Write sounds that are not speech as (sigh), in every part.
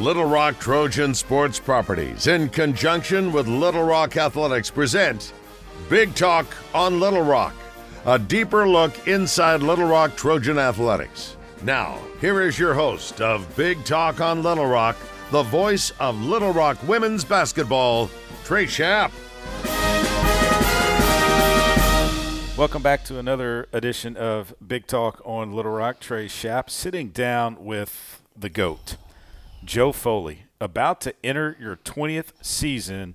Little Rock Trojan Sports Properties, in conjunction with Little Rock Athletics, present Big Talk on Little Rock, a deeper look inside Little Rock Trojan Athletics. Now, here is your host of Big Talk on Little Rock, the voice of Little Rock women's basketball, Trey Schaap. Welcome back to another edition of Big Talk on Little Rock. Trey Schaap sitting down with the GOAT. Joe Foley, about to enter your 20th season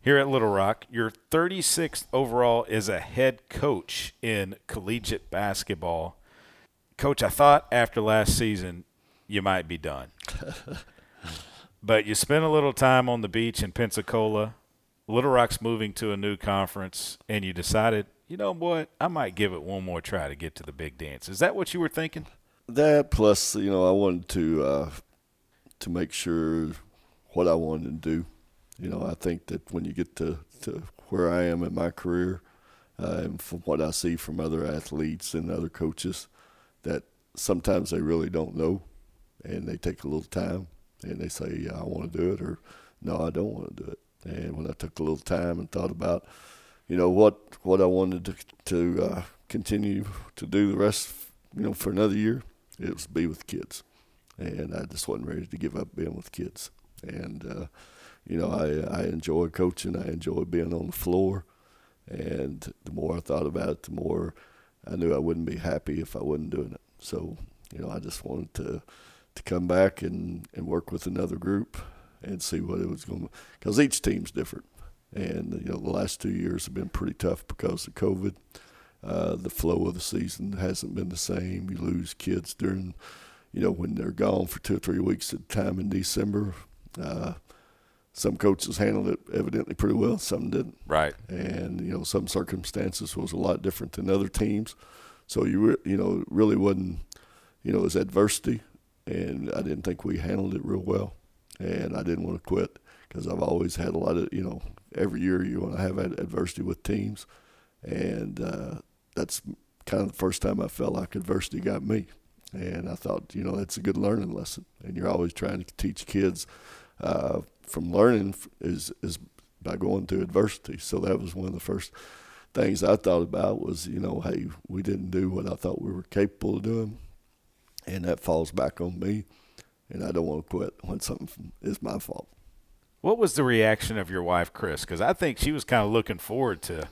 here at Little Rock, your 36th overall as a head coach in collegiate basketball. Coach, I thought after last season you might be done. (laughs) but you spent a little time on the beach in Pensacola. Little Rock's moving to a new conference, and you decided, you know what, I might give it one more try to get to the big dance. Is that what you were thinking? That plus, you know, I wanted to uh, to make sure what I wanted to do. You know, I think that when you get to, to where I am in my career, uh, and from what I see from other athletes and other coaches, that sometimes they really don't know, and they take a little time and they say, yeah, I want to do it, or no, I don't want to do it. And when I took a little time and thought about, you know, what what I wanted to to uh, continue to do the rest, you know, for another year, it was be with kids and I just wasn't ready to give up being with kids. And uh, you know, I I enjoy coaching. I enjoy being on the floor. And the more I thought about it, the more I knew I wouldn't be happy if I wasn't doing it. So you know, I just wanted to to come back and and work with another group and see what it was going to. Because each team's different. And you know, the last two years have been pretty tough because of COVID. Uh, the flow of the season hasn't been the same. You lose kids during you know, when they're gone for two or three weeks at a time in December. Uh, some coaches handled it evidently pretty well, some didn't. Right. And you know, some circumstances was a lot different than other teams. So you re- you know really wasn't you know it was adversity, and I didn't think we handled it real well, and I didn't want to quit because I've always had a lot of you know every year you want to have adversity with teams, and uh, that's kind of the first time I felt like adversity got me. And I thought, you know, that's a good learning lesson. And you're always trying to teach kids uh, from learning is is by going through adversity. So that was one of the first things I thought about was, you know, hey, we didn't do what I thought we were capable of doing, and that falls back on me. And I don't want to quit when something is my fault. What was the reaction of your wife, Chris? Because I think she was kind of looking forward to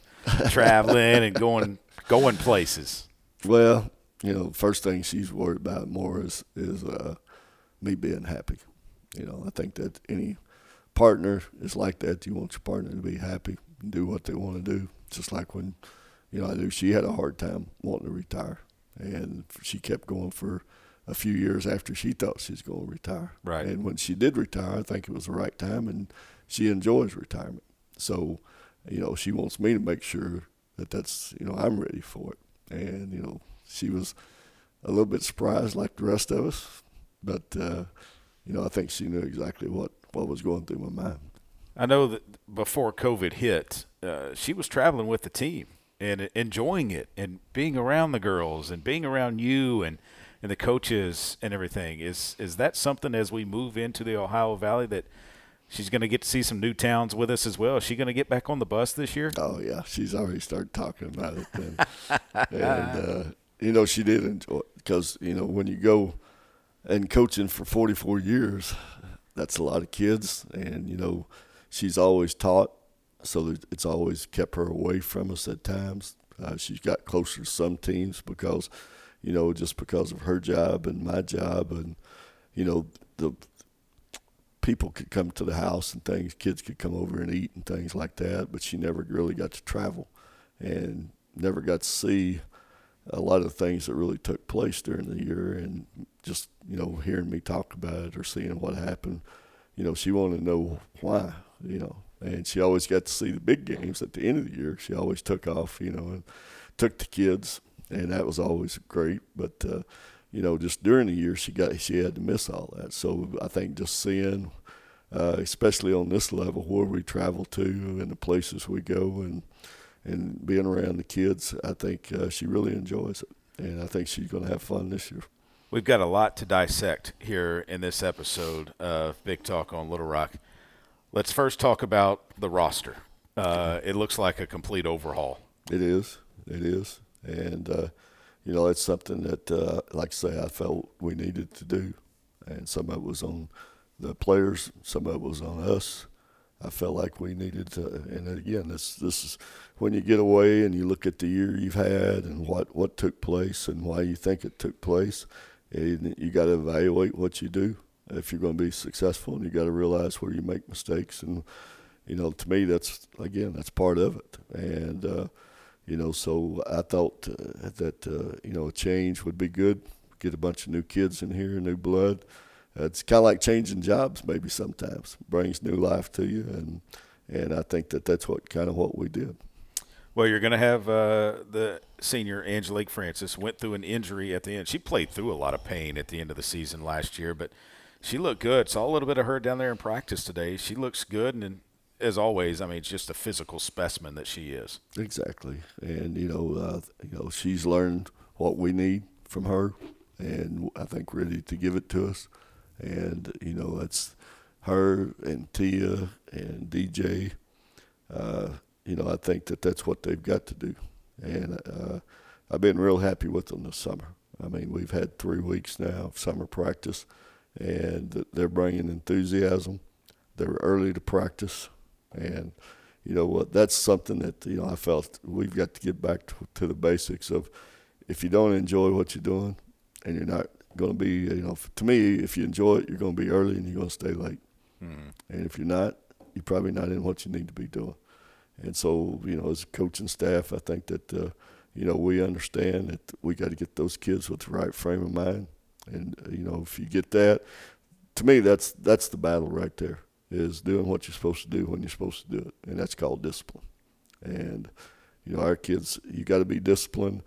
traveling and going going places. Well, you know, first thing she's worried about more is is uh, me being happy. You know, I think that any partner is like that. You want your partner to be happy and do what they want to do. Just like when, you know, I knew she had a hard time wanting to retire, and she kept going for a few years after she thought she was going to retire. Right. And when she did retire, I think it was the right time, and she enjoys retirement. So, you know, she wants me to make sure that that's you know I'm ready for it, and you know she was a little bit surprised, like the rest of us. But uh, you know, I think she knew exactly what what was going through my mind. I know that before COVID hit, uh, she was traveling with the team and enjoying it and being around the girls and being around you and and the coaches and everything. Is is that something as we move into the Ohio Valley that she's going to get to see some new towns with us as well? Is she going to get back on the bus this year? Oh yeah, she's already started talking about it. And, (laughs) and uh, you know, she did enjoy it because you know when you go and coaching for 44 years, that's a lot of kids, and you know, she's always taught, so it's always kept her away from us at times. Uh, she's got closer to some teams because, you know, just because of her job and my job, and you know, the people could come to the house and things, kids could come over and eat and things like that, but she never really got to travel and never got to see a lot of things that really took place during the year and just you know hearing me talk about it or seeing what happened you know she wanted to know why you know and she always got to see the big games at the end of the year. She always took off you know and took the kids and that was always great. But uh, you know just during the year she got she had to miss all that. So i think just seeing uh, especially on this level where we travel to and the places we go and and being around the kids, I think uh, she really enjoys it, and I think she's going to have fun this year. We've got a lot to dissect here in this episode of Big Talk on Little Rock. Let's first talk about the roster. Uh, it looks like a complete overhaul. It is. It is. And, uh, you know, it's something that, uh, like I say, I felt we needed to do. And some of it was on the players, some of it was on us. I felt like we needed to. And again, this this is when you get away and you look at the year you've had and what, what took place and why you think it took place. And you got to evaluate what you do if you're going to be successful, and you got to realize where you make mistakes. And you know, to me, that's again, that's part of it. And uh, you know, so I thought uh, that uh, you know a change would be good. Get a bunch of new kids in here, new blood. It's kind of like changing jobs, maybe sometimes brings new life to you, and and I think that that's what kind of what we did. Well, you're going to have uh, the senior Angelique Francis went through an injury at the end. She played through a lot of pain at the end of the season last year, but she looked good. Saw a little bit of her down there in practice today. She looks good, and as always, I mean, it's just a physical specimen that she is. Exactly, and you know, uh, you know, she's learned what we need from her, and I think ready to give it to us. And you know, it's her and Tia and DJ. Uh, you know, I think that that's what they've got to do. And uh, I've been real happy with them this summer. I mean, we've had three weeks now of summer practice, and they're bringing enthusiasm. They're early to practice, and you know what? That's something that you know I felt we've got to get back to, to the basics of. If you don't enjoy what you're doing, and you're not going to be, you know, to me, if you enjoy it, you're going to be early and you're going to stay late. Mm-hmm. And if you're not, you're probably not in what you need to be doing. And so, you know, as a coaching staff, I think that, uh, you know, we understand that we got to get those kids with the right frame of mind. And, uh, you know, if you get that, to me, that's that's the battle right there is doing what you're supposed to do when you're supposed to do it. And that's called discipline. And, you know, our kids, you got to be disciplined,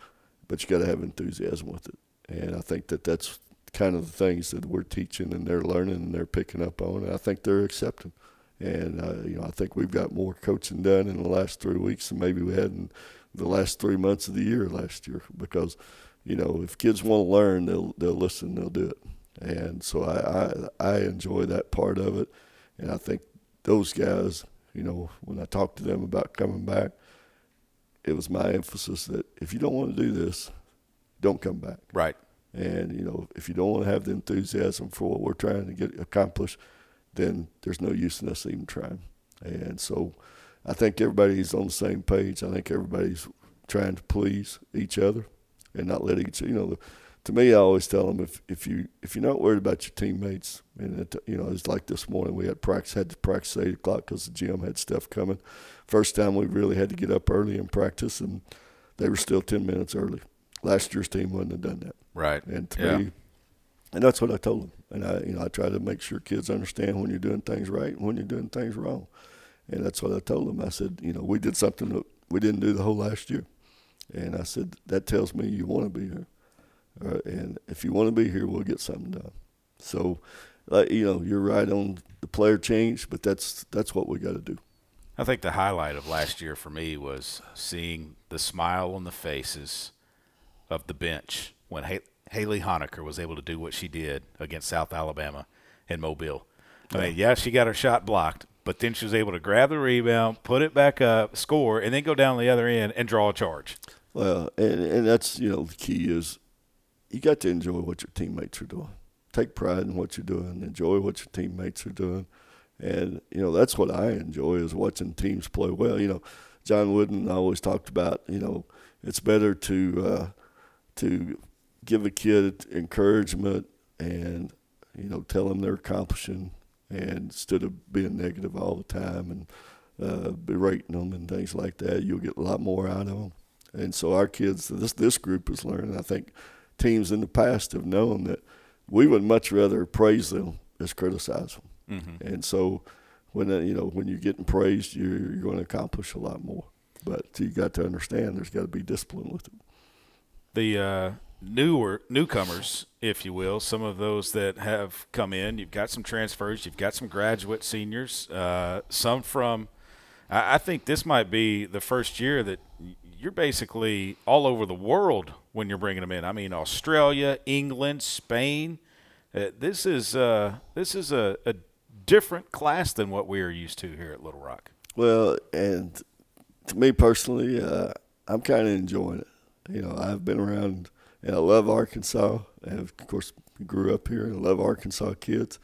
but you got to have enthusiasm with it. And I think that that's kind of the things that we're teaching and they're learning and they're picking up on. And I think they're accepting. And uh, you know, I think we've got more coaching done in the last three weeks than maybe we had in the last three months of the year last year. Because, you know, if kids want to learn, they'll they'll listen, they'll do it. And so I, I I enjoy that part of it, and I think those guys, you know, when I talked to them about coming back, it was my emphasis that if you don't want to do this, don't come back. Right. And you know, if you don't want to have the enthusiasm for what we're trying to get accomplished, then there's no use in us even trying. And so I think everybody's on the same page. I think everybody's trying to please each other and not let each, you know, the, to me, I always tell them if, if you if you're not worried about your teammates, and it, you know, it's like this morning we had practice had to practice at eight o'clock because the gym had stuff coming. First time we really had to get up early and practice, and they were still ten minutes early. Last year's team wouldn't have done that. Right. And to yeah. me, and that's what I told them. And I, you know, I try to make sure kids understand when you're doing things right and when you're doing things wrong. And that's what I told them. I said, you know, we did something that we didn't do the whole last year. And I said, that tells me you want to be here. Uh, and if you want to be here, we'll get something done. So, uh, you know, you're right on the player change, but that's that's what we got to do. I think the highlight of last year for me was seeing the smile on the faces of the bench when Haley Honecker was able to do what she did against South Alabama and Mobile. I mean, yeah, she got her shot blocked, but then she was able to grab the rebound, put it back up, score, and then go down the other end and draw a charge. Well, and, and that's, you know, the key is you got to enjoy what your teammates are doing. Take pride in what you're doing. Enjoy what your teammates are doing. And, you know, that's what I enjoy is watching teams play well. You know, John Wooden always talked about, you know, it's better to uh, to give a kid encouragement and you know tell them they're accomplishing and instead of being negative all the time and uh, berating them and things like that you'll get a lot more out of them and so our kids this this group is learning. I think teams in the past have known that we would much rather praise them as criticize them mm-hmm. and so when uh, you know when you're getting praised you're, you're going to accomplish a lot more. But you got to understand there's got to be discipline with it the uh, newer newcomers, if you will, some of those that have come in. You've got some transfers, you've got some graduate seniors, uh, some from. I, I think this might be the first year that you're basically all over the world when you're bringing them in. I mean, Australia, England, Spain. Uh, this is uh, this is a, a different class than what we are used to here at Little Rock. Well, and to me personally, uh, I'm kind of enjoying it. You know, I've been around and I love Arkansas. And of course, grew up here and I love Arkansas kids.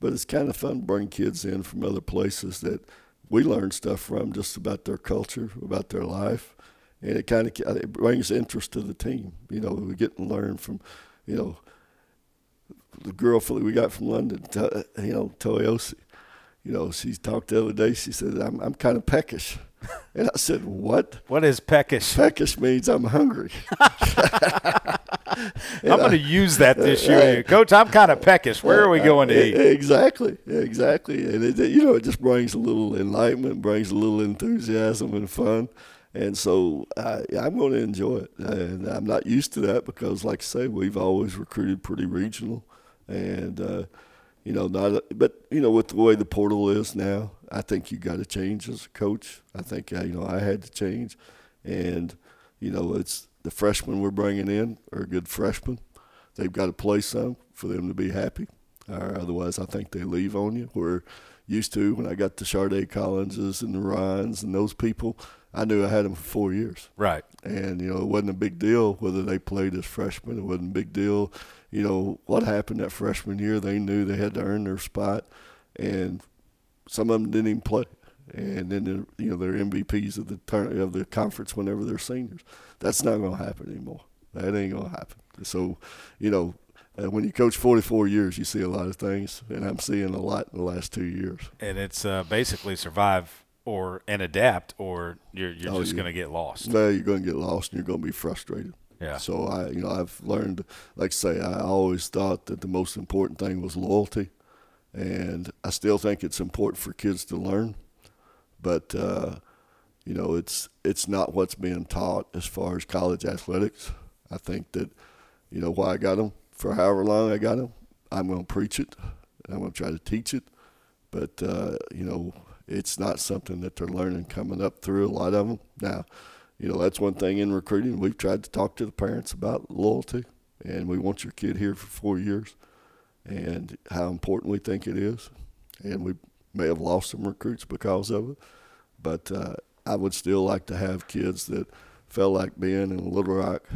But it's kind of fun to bring kids in from other places that we learn stuff from, just about their culture, about their life, and it kind of it brings interest to the team. You know, we get to learn from, you know, the girl we got from London, you know, Toyosi. You know, she talked the other day. She said, "I'm I'm kind of peckish," (laughs) and I said, "What? What is peckish?" Peckish means I'm hungry. (laughs) (laughs) I'm going to use that this year, Coach. I'm kind of peckish. Where are we going to eat? Exactly, exactly. And it, you know, it just brings a little enlightenment, brings a little enthusiasm and fun. And so I, I'm going to enjoy it. And I'm not used to that because, like I say, we've always recruited pretty regional. And, uh, you know, not, but, you know, with the way the portal is now, I think you got to change as a coach. I think, uh, you know, I had to change. And, you know, it's the freshmen we're bringing in are good freshmen. They've got to play some for them to be happy. Or otherwise, I think they leave on you. We're used to when I got the Charday Collinses and the Ryans and those people – I knew I had them for four years. Right. And, you know, it wasn't a big deal whether they played as freshmen. It wasn't a big deal. You know, what happened that freshman year, they knew they had to earn their spot. And some of them didn't even play. And then, you know, they're MVPs of the turn of the conference whenever they're seniors. That's not going to happen anymore. That ain't going to happen. So, you know, uh, when you coach 44 years, you see a lot of things, and I'm seeing a lot in the last two years. And it's uh, basically survive or and adapt, or you're you're oh, just going to get lost. No, you're going to get lost, and you're going to be frustrated. Yeah. So I, you know, I've learned, like I say, I always thought that the most important thing was loyalty, and I still think it's important for kids to learn, but uh, you know, it's it's not what's being taught as far as college athletics. I think that, you know, why I got them for however long I got them, I'm going to preach it. I'm going to try to teach it, but uh, you know, it's not something that they're learning coming up through a lot of them. Now, you know, that's one thing in recruiting. We've tried to talk to the parents about loyalty, and we want your kid here for four years and how important we think it is. And we may have lost some recruits because of it, but uh, I would still like to have kids that felt like being in Little Rock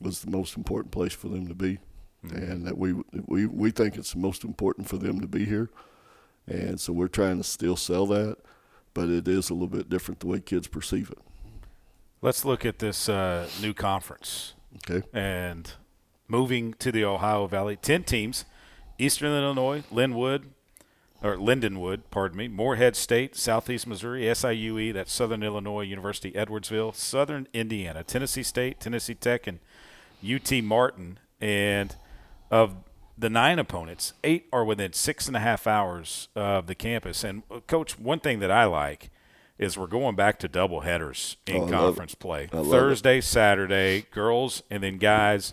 was the most important place for them to be, mm-hmm. and that we we we think it's the most important for them to be here and so we're trying to still sell that, but it is a little bit different the way kids perceive it. Let's look at this uh, new conference. Okay. And moving to the Ohio Valley, 10 teams Eastern Illinois, Linwood, or Lindenwood, pardon me, Morehead State, Southeast Missouri, SIUE, that's Southern Illinois University, Edwardsville, Southern Indiana, Tennessee State, Tennessee Tech, and UT Martin. And of the nine opponents, eight are within six and a half hours of the campus. And uh, coach, one thing that I like is we're going back to double headers in oh, conference play. Thursday, it. Saturday, girls, and then guys.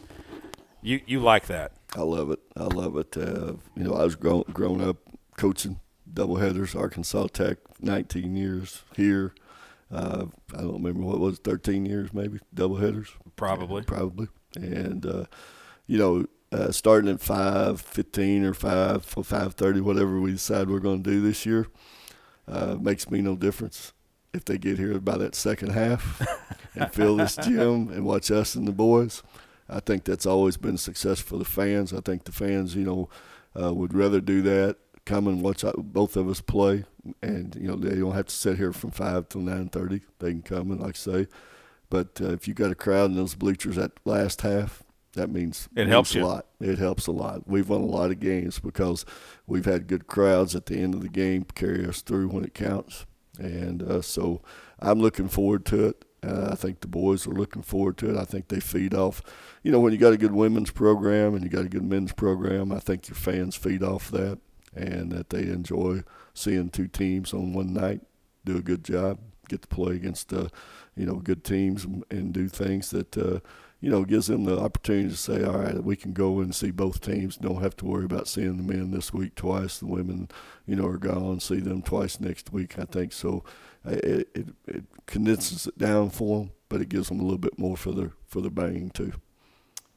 You you like that? I love it. I love it. Uh, you know, I was grown grown up coaching double headers, Arkansas Tech, 19 years here. Uh, I don't remember what was 13 years maybe double headers. Probably. Probably. And uh, you know, uh, starting at five fifteen or five five thirty, whatever we decide we're going to do this year, uh, makes me no difference if they get here by that second half and fill this (laughs) gym and watch us and the boys. I think that's always been a success for the fans. I think the fans, you know, uh, would rather do that, come and watch both of us play, and you know they don't have to sit here from five till nine thirty. They can come and like I say, but uh, if you got a crowd in those bleachers at last half, that means it helps a lot. It helps a lot. We've won a lot of games because we've had good crowds at the end of the game carry us through when it counts, and uh, so I'm looking forward to it. Uh, I think the boys are looking forward to it. I think they feed off. You know, when you got a good women's program and you got a good men's program, I think your fans feed off that, and that they enjoy seeing two teams on one night do a good job, get to play against, uh, you know, good teams and, and do things that. Uh, you know, gives them the opportunity to say, all right, we can go and see both teams. Don't have to worry about seeing the men this week twice. The women, you know, are gone. See them twice next week. I think so. It, it, it condenses it down for them, but it gives them a little bit more for their for their banging too.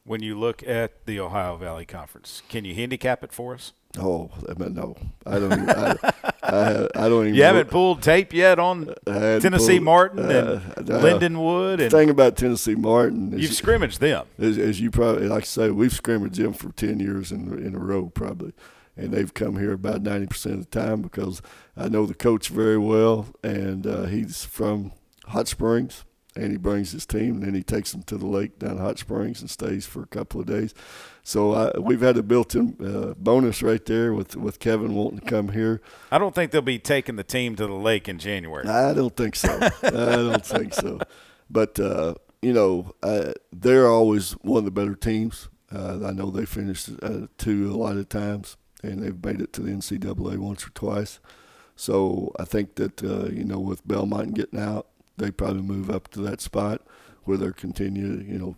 When you look at the Ohio Valley Conference, can you handicap it for us? Oh, I mean, no, I don't. Even, I, I, I, don't even. You haven't pulled tape yet on Tennessee pulled, Martin and uh, Lindenwood. The thing about Tennessee Martin, is, you've scrimmaged them, as, as, you probably like to say. We've scrimmaged them for ten years in in a row, probably, and they've come here about ninety percent of the time because I know the coach very well, and uh, he's from Hot Springs and he brings his team, and then he takes them to the lake down Hot Springs and stays for a couple of days. So uh, we've had a built-in uh, bonus right there with with Kevin wanting to come here. I don't think they'll be taking the team to the lake in January. I don't think so. I don't think so. But uh, you know, uh, they're always one of the better teams. Uh, I know they finished uh, two a lot of times, and they've made it to the NCAA once or twice. So I think that you know, with Belmont getting out they probably move up to that spot where they're continue, you know,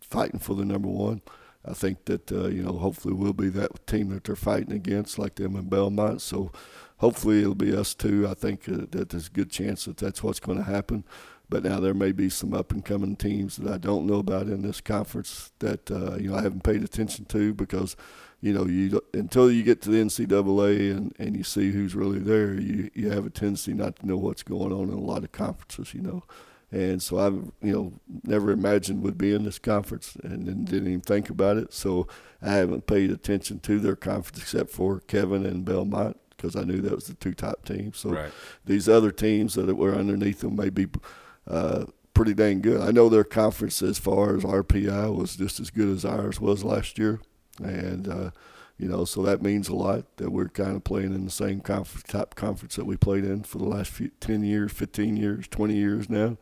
fighting for the number one. I think that uh, you know hopefully we'll be that team that they're fighting against, like them in Belmont. So hopefully it'll be us too. I think uh, that there's a good chance that that's what's going to happen. But now there may be some up and coming teams that I don't know about in this conference that uh, you know I haven't paid attention to because you know you until you get to the NCAA and, and you see who's really there, you you have a tendency not to know what's going on in a lot of conferences. You know. And so I, you know, never imagined would be in this conference, and, didn't even think about it. So I haven't paid attention to their conference except for Kevin and Belmont because I knew that was the two top teams. So right. these other teams that were underneath them may be uh, pretty dang good. I know their conference as far as RPI was just as good as ours was last year, and uh, you know, so that means a lot that we're kind of playing in the same conference, top conference that we played in for the last few, 10 years, 15 years, 20 years now.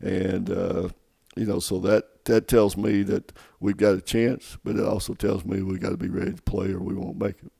And, uh, you know, so that, that tells me that we've got a chance, but it also tells me we've got to be ready to play or we won't make it.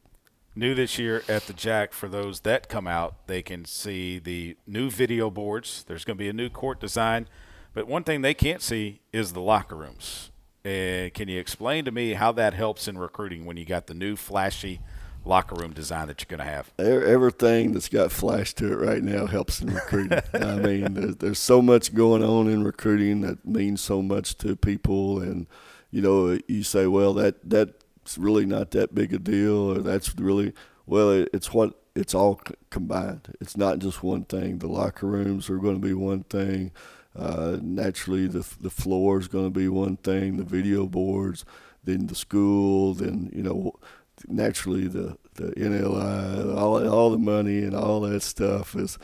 New this year at the Jack, for those that come out, they can see the new video boards. There's going to be a new court design. But one thing they can't see is the locker rooms. Uh, can you explain to me how that helps in recruiting when you got the new flashy locker room design that you're going to have? Everything that's got flash to it right now helps in recruiting. (laughs) I mean, there's, there's so much going on in recruiting that means so much to people, and you know, you say, well, that that's really not that big a deal, or that's really well, it, it's what it's all combined. It's not just one thing. The locker rooms are going to be one thing uh, naturally, the the floor is going to be one thing, the video boards, then the school, then you know, naturally the the NLI, all all the money and all that stuff is,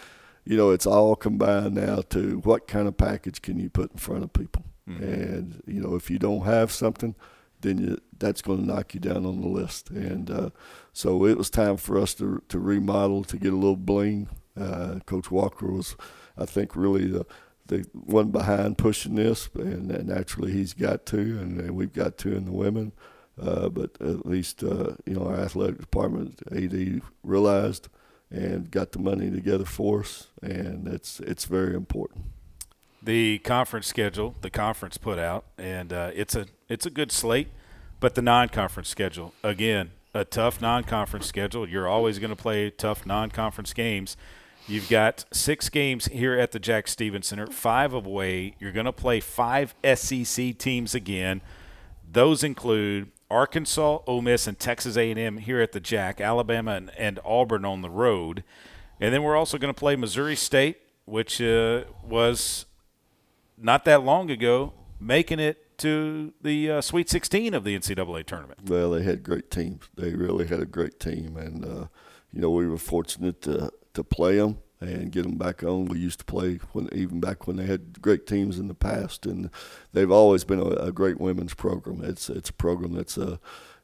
you know, it's all combined now to what kind of package can you put in front of people, mm-hmm. and you know, if you don't have something, then you, that's going to knock you down on the list. And uh, so it was time for us to to remodel to get a little bling. Uh, Coach Walker was, I think, really the the one behind pushing this, and, and naturally he's got to, and, and, we've got to in the women. Uh, but at least uh, you know our athletic department AD realized and got the money together for us, and it's it's very important. The conference schedule, the conference put out, and uh, it's a it's a good slate, but the non-conference schedule again a tough non-conference schedule. You're always going to play tough non-conference games You've got six games here at the Jack Stephens Center, five away. You're going to play five SEC teams again. Those include Arkansas, Ole Miss, and Texas A&M here at the Jack, Alabama and, and Auburn on the road, and then we're also going to play Missouri State, which uh, was not that long ago making it to the uh, Sweet 16 of the NCAA tournament. Well, they had great teams. They really had a great team, and uh, you know we were fortunate to to play them and get them back on. We used to play when even back when they had great teams in the past, and they've always been a, a great women's program. It's it's a program that's a uh,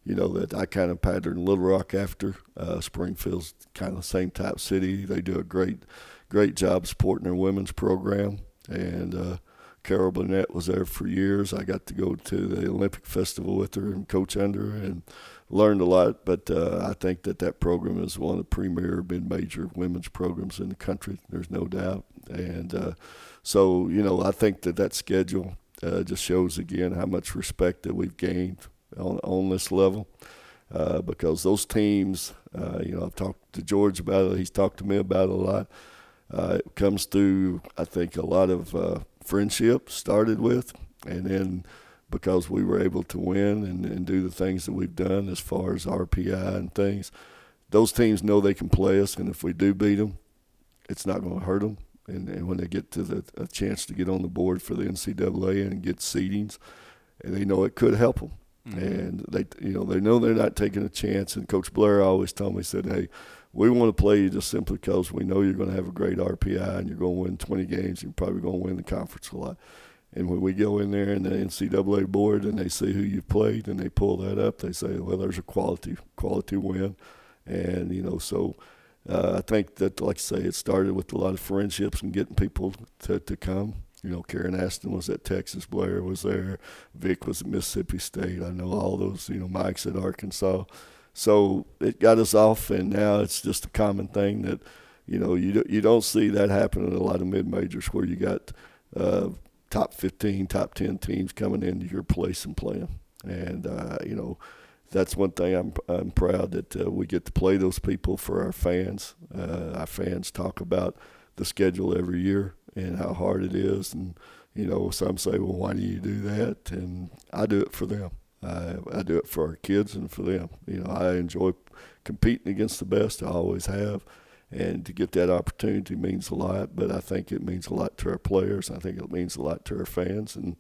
you know that I kind of patterned Little Rock after. Uh, Springfield's kind of the same type city. They do a great great job supporting their women's program, and uh, Cheryl Burnett was there for years. I got to go to the Olympic Festival with her and coach under, her and learned a lot, but uh, I think that that program is one of the premier mid-major women's programs in the country. There's no doubt, and uh, so you know I think that that schedule uh, just shows again how much respect that we've gained on on this level. Uh, because those teams, uh, you know, I've talked to George about it. He's talked to me about it a lot. Uh, it comes through, I think, a lot of friendship started with, and then because we were able to win and, and do the things that we've done as far as RPI and things, those teams know they can play us, and if we do beat them, it's not going to hurt them. And, and when they get to the a chance to get on the board for the NCAA and get seedings, and they know it could help them. Mm-hmm. And they, you know, they know they're not taking a chance. And Coach Blair always told me, said, "Hey, we want to play you just simply because we know you're going to have a great RPI and you're going to win 20 games. You're probably going to win the conference a lot." And when we go in there and the NCAA board and they see who you've played and they pull that up, they say, "Well, there's a quality quality win," and you know, so uh, I think that, like I say, it started with a lot of friendships and getting people to to come you know, Karen Aston was at Texas, Blair was there, Vic was at Mississippi State. I know all those, you know, Mike's at Arkansas. So it got us off, and now it's just a common thing that, you know, you you don't see that happen in a lot of mid majors where you got uh, top 15, top 10 teams coming into your place and playing. And, uh, you know, that's one thing I'm, I'm proud that uh, we get to play those people for our fans. Uh, our fans talk about the schedule every year and how hard it is. And, you know, some say, well, why do you do that? And I do it for them. I, I do it for our kids and for them. You know, I enjoy competing against the best. I always have. And to get that opportunity means a lot, but I think it means a lot to our players. I think it means a lot to our fans. And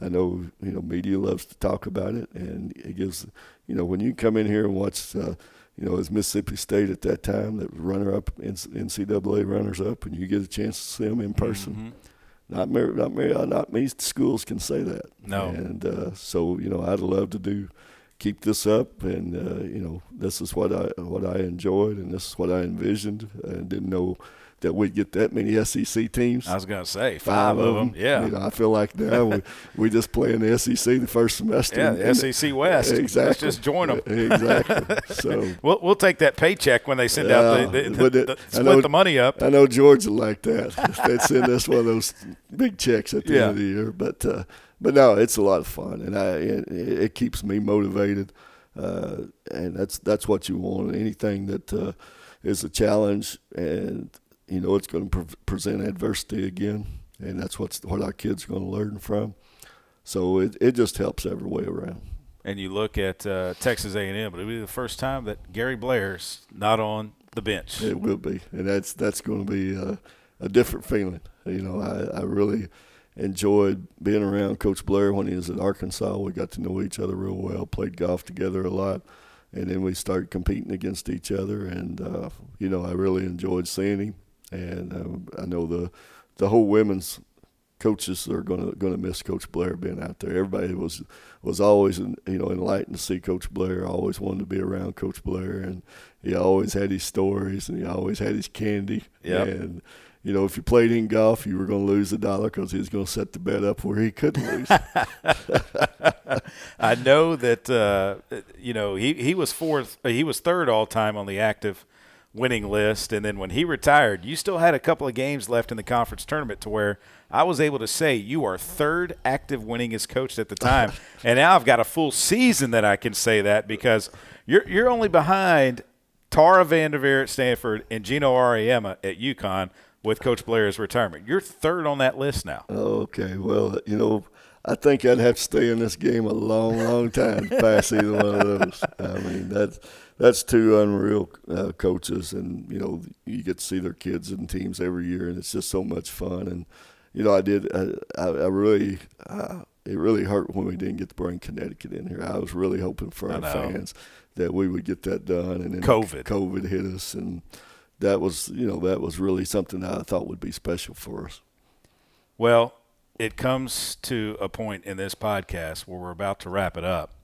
I know, you know, media loves to talk about it. And it gives, you know, when you come in here and watch, uh, you know, as Mississippi State at that time that was runner up NCAA runners up, and you get a chance to see them in person. Mm-hmm. Not many, not many, not many schools can say that. No. And uh, so you know, I'd love to do keep this up, and uh, you know, this is what I what I enjoyed, and this is what I envisioned, and didn't know that we'd get that many SEC teams. I was going to say five, five of them. them. Yeah, you know, I feel like now we, (laughs) we just play in the SEC the first semester. Yeah, the SEC West. Exactly. Let's just join them. Exactly. (laughs) So we'll we'll take that paycheck when they send uh, out the, the, the, the split know, the money up. I know Georgia like that. (laughs) They'd send us one of those big checks at the yeah. end of the year, but. Uh, but no, it's a lot of fun, and I it, it keeps me motivated, uh, and that's that's what you want. Anything that uh, is a challenge and you know it's going to pre- present adversity again, and that's what's what our kids are going to learn from. So it it just helps every way around. And you look at uh, Texas A&M, but it'll be the first time that Gary Blair's not on the bench. It will be, and that's that's going to be a, a different feeling. You know, I, I really enjoyed being around Coach Blair when he was at Arkansas. We got to know each other real well, played golf together a lot, and then we started competing against each other. And uh, you know, I really enjoyed seeing him and uh, I know the the whole women's coaches are gonna gonna miss Coach Blair being out there. Everybody was was always you know enlightened to see Coach Blair. Always wanted to be around Coach Blair, and he always had his stories and he always had his candy. Yep. And you know, if you played in golf, you were going to lose a dollar because he was going to set the bet up where he couldn't lose. (laughs) I know that uh, you know he he was fourth. He was third all time on the active winning list. And then when he retired, you still had a couple of games left in the conference tournament to where I was able to say you are third active winningest coach at the time. (laughs) and now I've got a full season that I can say that because you're you're only behind Tara VanDerveer at Stanford and Geno Auriemma at UConn with Coach Blair's retirement. You're third on that list now. Okay. Well, you know, I think I'd have to stay in this game a long, long time to pass either one of those. I mean, that's – that's two unreal uh, coaches, and you know you get to see their kids and teams every year, and it's just so much fun. And you know, I did, I, I, I really, uh, it really hurt when we didn't get to bring Connecticut in here. I was really hoping for our fans that we would get that done, and then COVID, COVID hit us, and that was, you know, that was really something that I thought would be special for us. Well, it comes to a point in this podcast where we're about to wrap it up,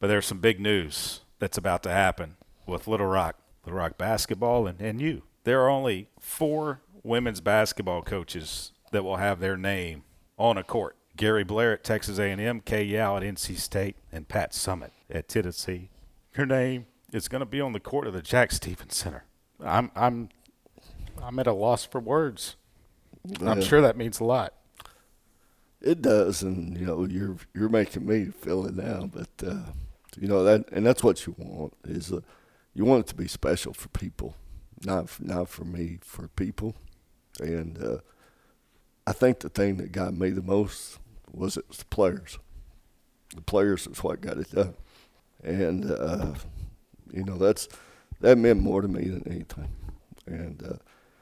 but there's some big news that's about to happen with Little Rock, Little Rock basketball, and, and you. There are only four women's basketball coaches that will have their name on a court. Gary Blair at Texas A&M, Kay Yow at NC State, and Pat Summitt at Tennessee. Your name is going to be on the court of the Jack Stephens Center. I'm I'm I'm at a loss for words. I'm sure that means a lot. It does, and you know you're you're making me feel it now. But uh, you know that, and that's what you want is uh, you want it to be special for people, not for, not for me, for people. And uh, I think the thing that got me the most was it was the players. The players is what got it done, and uh, you know that's that meant more to me than anything. And uh,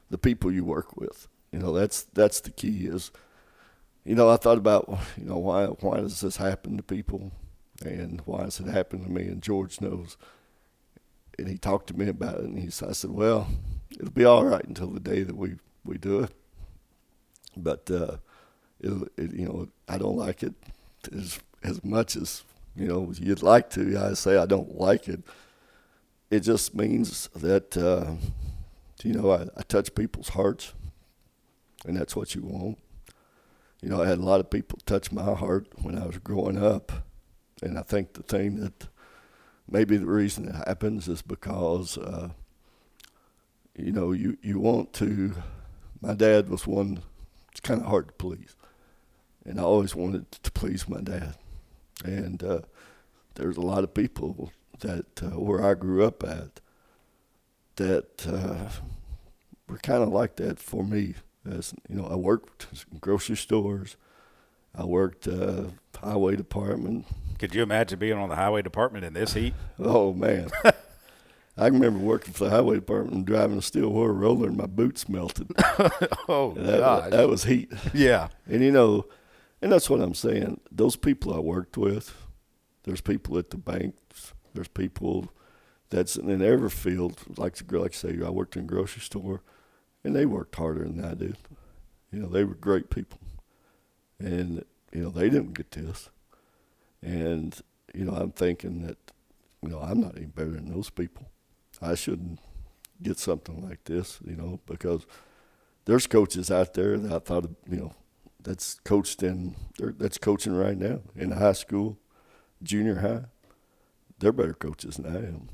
the people you work with, you know, that's that's the key. Is you know I thought about you know why why does this happen to people, and why does it happen to me? And George knows, and he talked to me about it, and he I said, well, it'll be all right until the day that we we do it, but uh, it, it you know I don't like it as as much as you know you'd like to. I say I don't like it. It just means that uh, you know I, I touch people's hearts, and that's what you want. You know, I had a lot of people touch my heart when I was growing up, and I think the thing that maybe the reason it happens is because uh, you know you you want to. My dad was one. It's kind of hard to please, and I always wanted to please my dad and uh, there's a lot of people that uh, where I grew up at that uh, were kind of like that for me. As you know, I worked in grocery stores. I worked uh, highway department. Could you imagine being on the highway department in this heat? (laughs) Oh man. I remember working for the highway department and driving a steel wheel roller and my boots melted. (laughs) oh, that, gosh. that was heat. Yeah. And you know, and that's what I'm saying. Those people I worked with, there's people at the banks, there's people that's in every field. Like like I say, I worked in a grocery store, and they worked harder than I did. You know, they were great people, and you know they didn't get this. And you know, I'm thinking that you know I'm not any better than those people. I shouldn't get something like this, you know, because there's coaches out there that I thought, you know, that's coached in that's coaching right now in high school, junior high. They're better coaches than I am,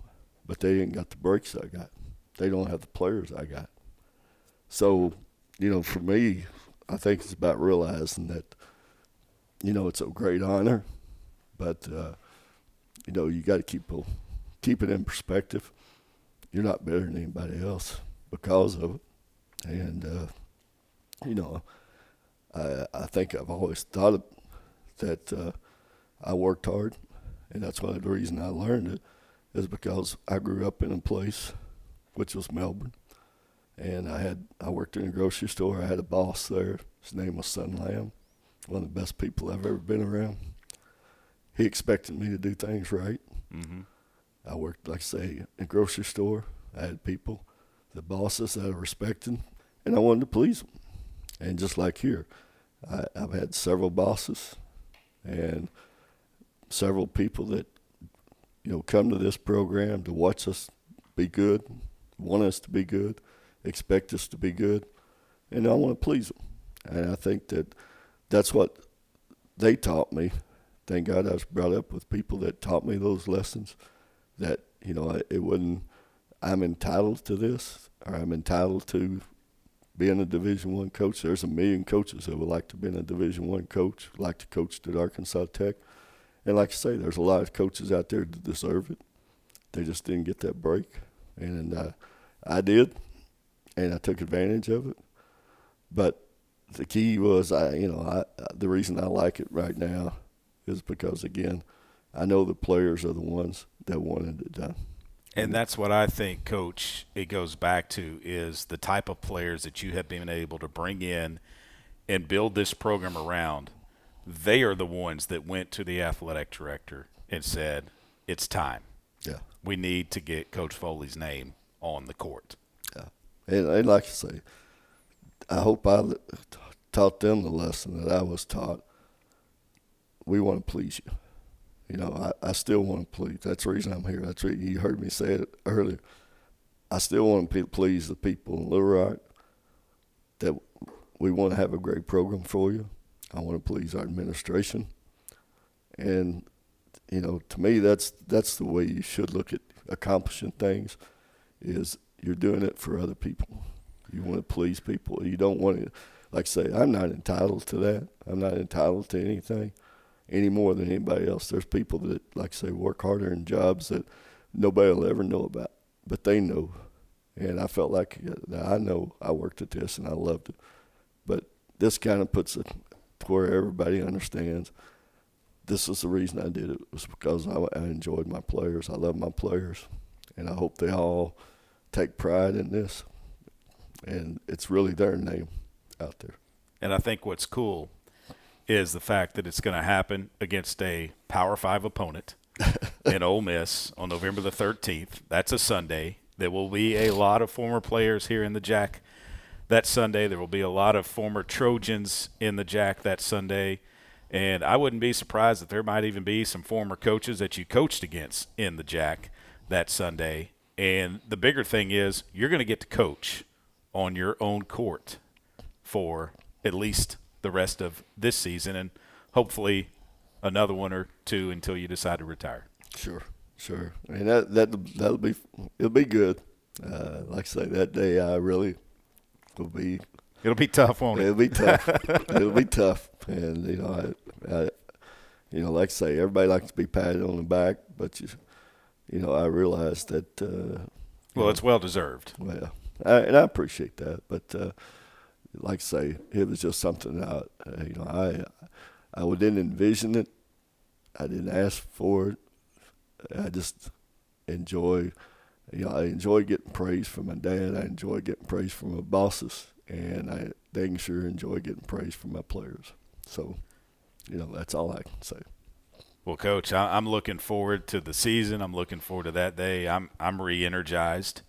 but they ain't got the breaks I got. They don't have the players I got. So, you know, for me, I think it's about realizing that, you know, it's a great honor, but uh, you know, you got to keep keep it in perspective. You're not better than anybody else because of it, and uh, you know I, I think I've always thought that uh, I worked hard, and that's why the reason I learned it is because I grew up in a place, which was Melbourne, and I had I worked in a grocery store. I had a boss there. His name was Son Lamb, one of the best people I've ever been around. He expected me to do things right. Mm-hmm. I worked, like I say, in a grocery store. I had people, the bosses that I respected, and I wanted to please them. And just like here, I, I've had several bosses and several people that you know come to this program to watch us be good, want us to be good, expect us to be good, and I want to please them. And I think that that's what they taught me. Thank God I was brought up with people that taught me those lessons. That you know it wasn't I'm entitled to this or I'm entitled to being a Division One coach. There's a million coaches that would like to be in a Division One coach, like to coach at Arkansas Tech. And like I say, there's a lot of coaches out there that deserve it. They just didn't get that break, and uh, I did, and I took advantage of it. But the key was, I you know, I the reason I like it right now is because again, I know the players are the ones that wanted it done. And that's what I think, Coach, it goes back to is the type of players that you have been able to bring in and build this program around. They are the ones that went to the athletic director and said, it's time. Yeah. We need to get Coach Foley's name on the court. Yeah. And, and like I say, I hope I taught them the lesson that I was taught. We want to please you you know, I, I still want to please. That's the reason I'm here. That's you heard me say it earlier. I still want to please the people in Little Rock. That we want to have a great program for you. I want to please our administration, and you know, to me, that's that's the way you should look at accomplishing things. Is you're doing it for other people. You want to please people. You don't want to. like I say, I'm not entitled to that. I'm not entitled to anything any more than anybody else. There's people that, like I say, work harder in jobs that nobody will ever know about, but they know. And I felt like uh, I know I worked at this and I loved it. But this kind of puts to where everybody understands this is the reason I did it was because I, I enjoyed my players. I love my players, and I hope they all take pride in this. And it's really their name out there. And I think what's cool is the fact that it's going to happen against a Power Five opponent (laughs) in Ole Miss on November the 13th. That's a Sunday. There will be a lot of former players here in the Jack that Sunday. There will be a lot of former Trojans in the Jack that Sunday. And I wouldn't be surprised that there might even be some former coaches that you coached against in the Jack that Sunday. And the bigger thing is you're going to get to coach on your own court for at least the rest of this season and hopefully another one or two until you decide to retire. Sure, sure. I mean that that that'll be it'll be good. Uh, like I say, that day I really will be. It'll be tough, won't it? It'll be tough. (laughs) it'll be tough, and you know, I, I, you know, like I say, everybody likes to be patted on the back, but you, you know, I realize that. Uh, well, know, it's well deserved. Well, I, and I appreciate that, but uh, like I say, it was just something that uh, you know I I didn't envision it. I didn't ask for it. I just enjoy, you know, I enjoy getting praise from my dad. I enjoy getting praise from my bosses, and I dang sure enjoy getting praise from my players. So, you know, that's all I can say. Well, Coach, I'm looking forward to the season. I'm looking forward to that day. I'm I'm re-energized.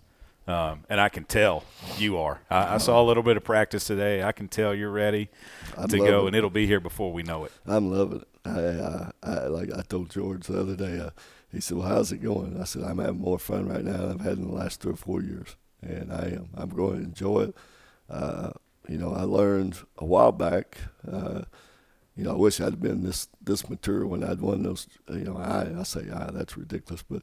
Um, and I can tell you are. I, I, saw a little bit of practice today. I can tell you're ready I'm to go, it. and it'll be here before we know it. I'm loving it. I, I, I like I told George the other day. Uh, he said, "Well, how's it going?" I said, "I'm having more fun right now than I've had in the last three or four years, and I am. I'm going to enjoy it." Uh, you know, I learned a while back. Uh, you know, I wish I'd been this this mature when I'd won those. You know, I I say I that's ridiculous, but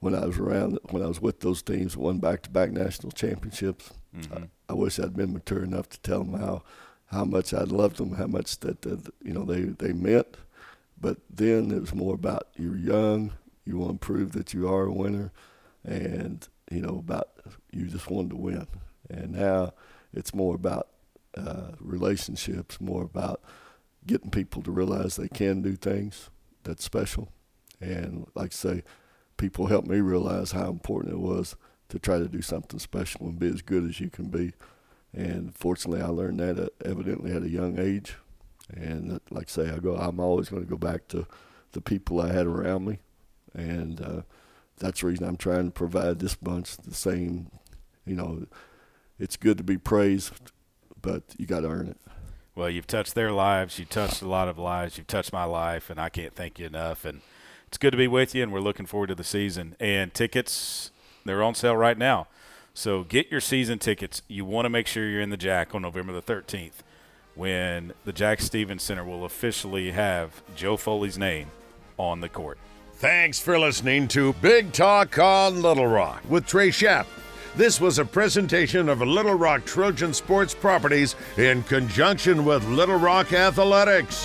when I was around, when I was with those teams that won back-to-back national championships. Mm-hmm. I, I, wish I'd been mature enough to tell them how how much I'd loved them, how much that, that you know they they meant. But then it was more about you're young, you want to prove that you are a winner, and you know about you just wanted to win. And now it's more about uh, relationships, more about getting people to realize they can do things that's special. And like I say, people helped me realize how important it was to try to do something special and be as good as you can be. And fortunately, I learned that uh, evidently at a young age. And uh, like I say, I go, I'm always going to go back to the people I had around me, and uh, that's the reason I'm trying to provide this bunch the same. You know, it's good to be praised, but you got to earn it. Well, you've touched their lives. You've touched a lot of lives. You've touched my life, and I can't thank you enough. And it's good to be with you, and we're looking forward to the season. And tickets, they're on sale right now. So get your season tickets. You want to make sure you're in the Jack on November the 13th when the Jack Stephens Center will officially have Joe Foley's name on the court. Thanks for listening to Big Talk on Little Rock with Trey Shapp. This was a presentation of Little Rock Trojan Sports Properties in conjunction with Little Rock Athletics.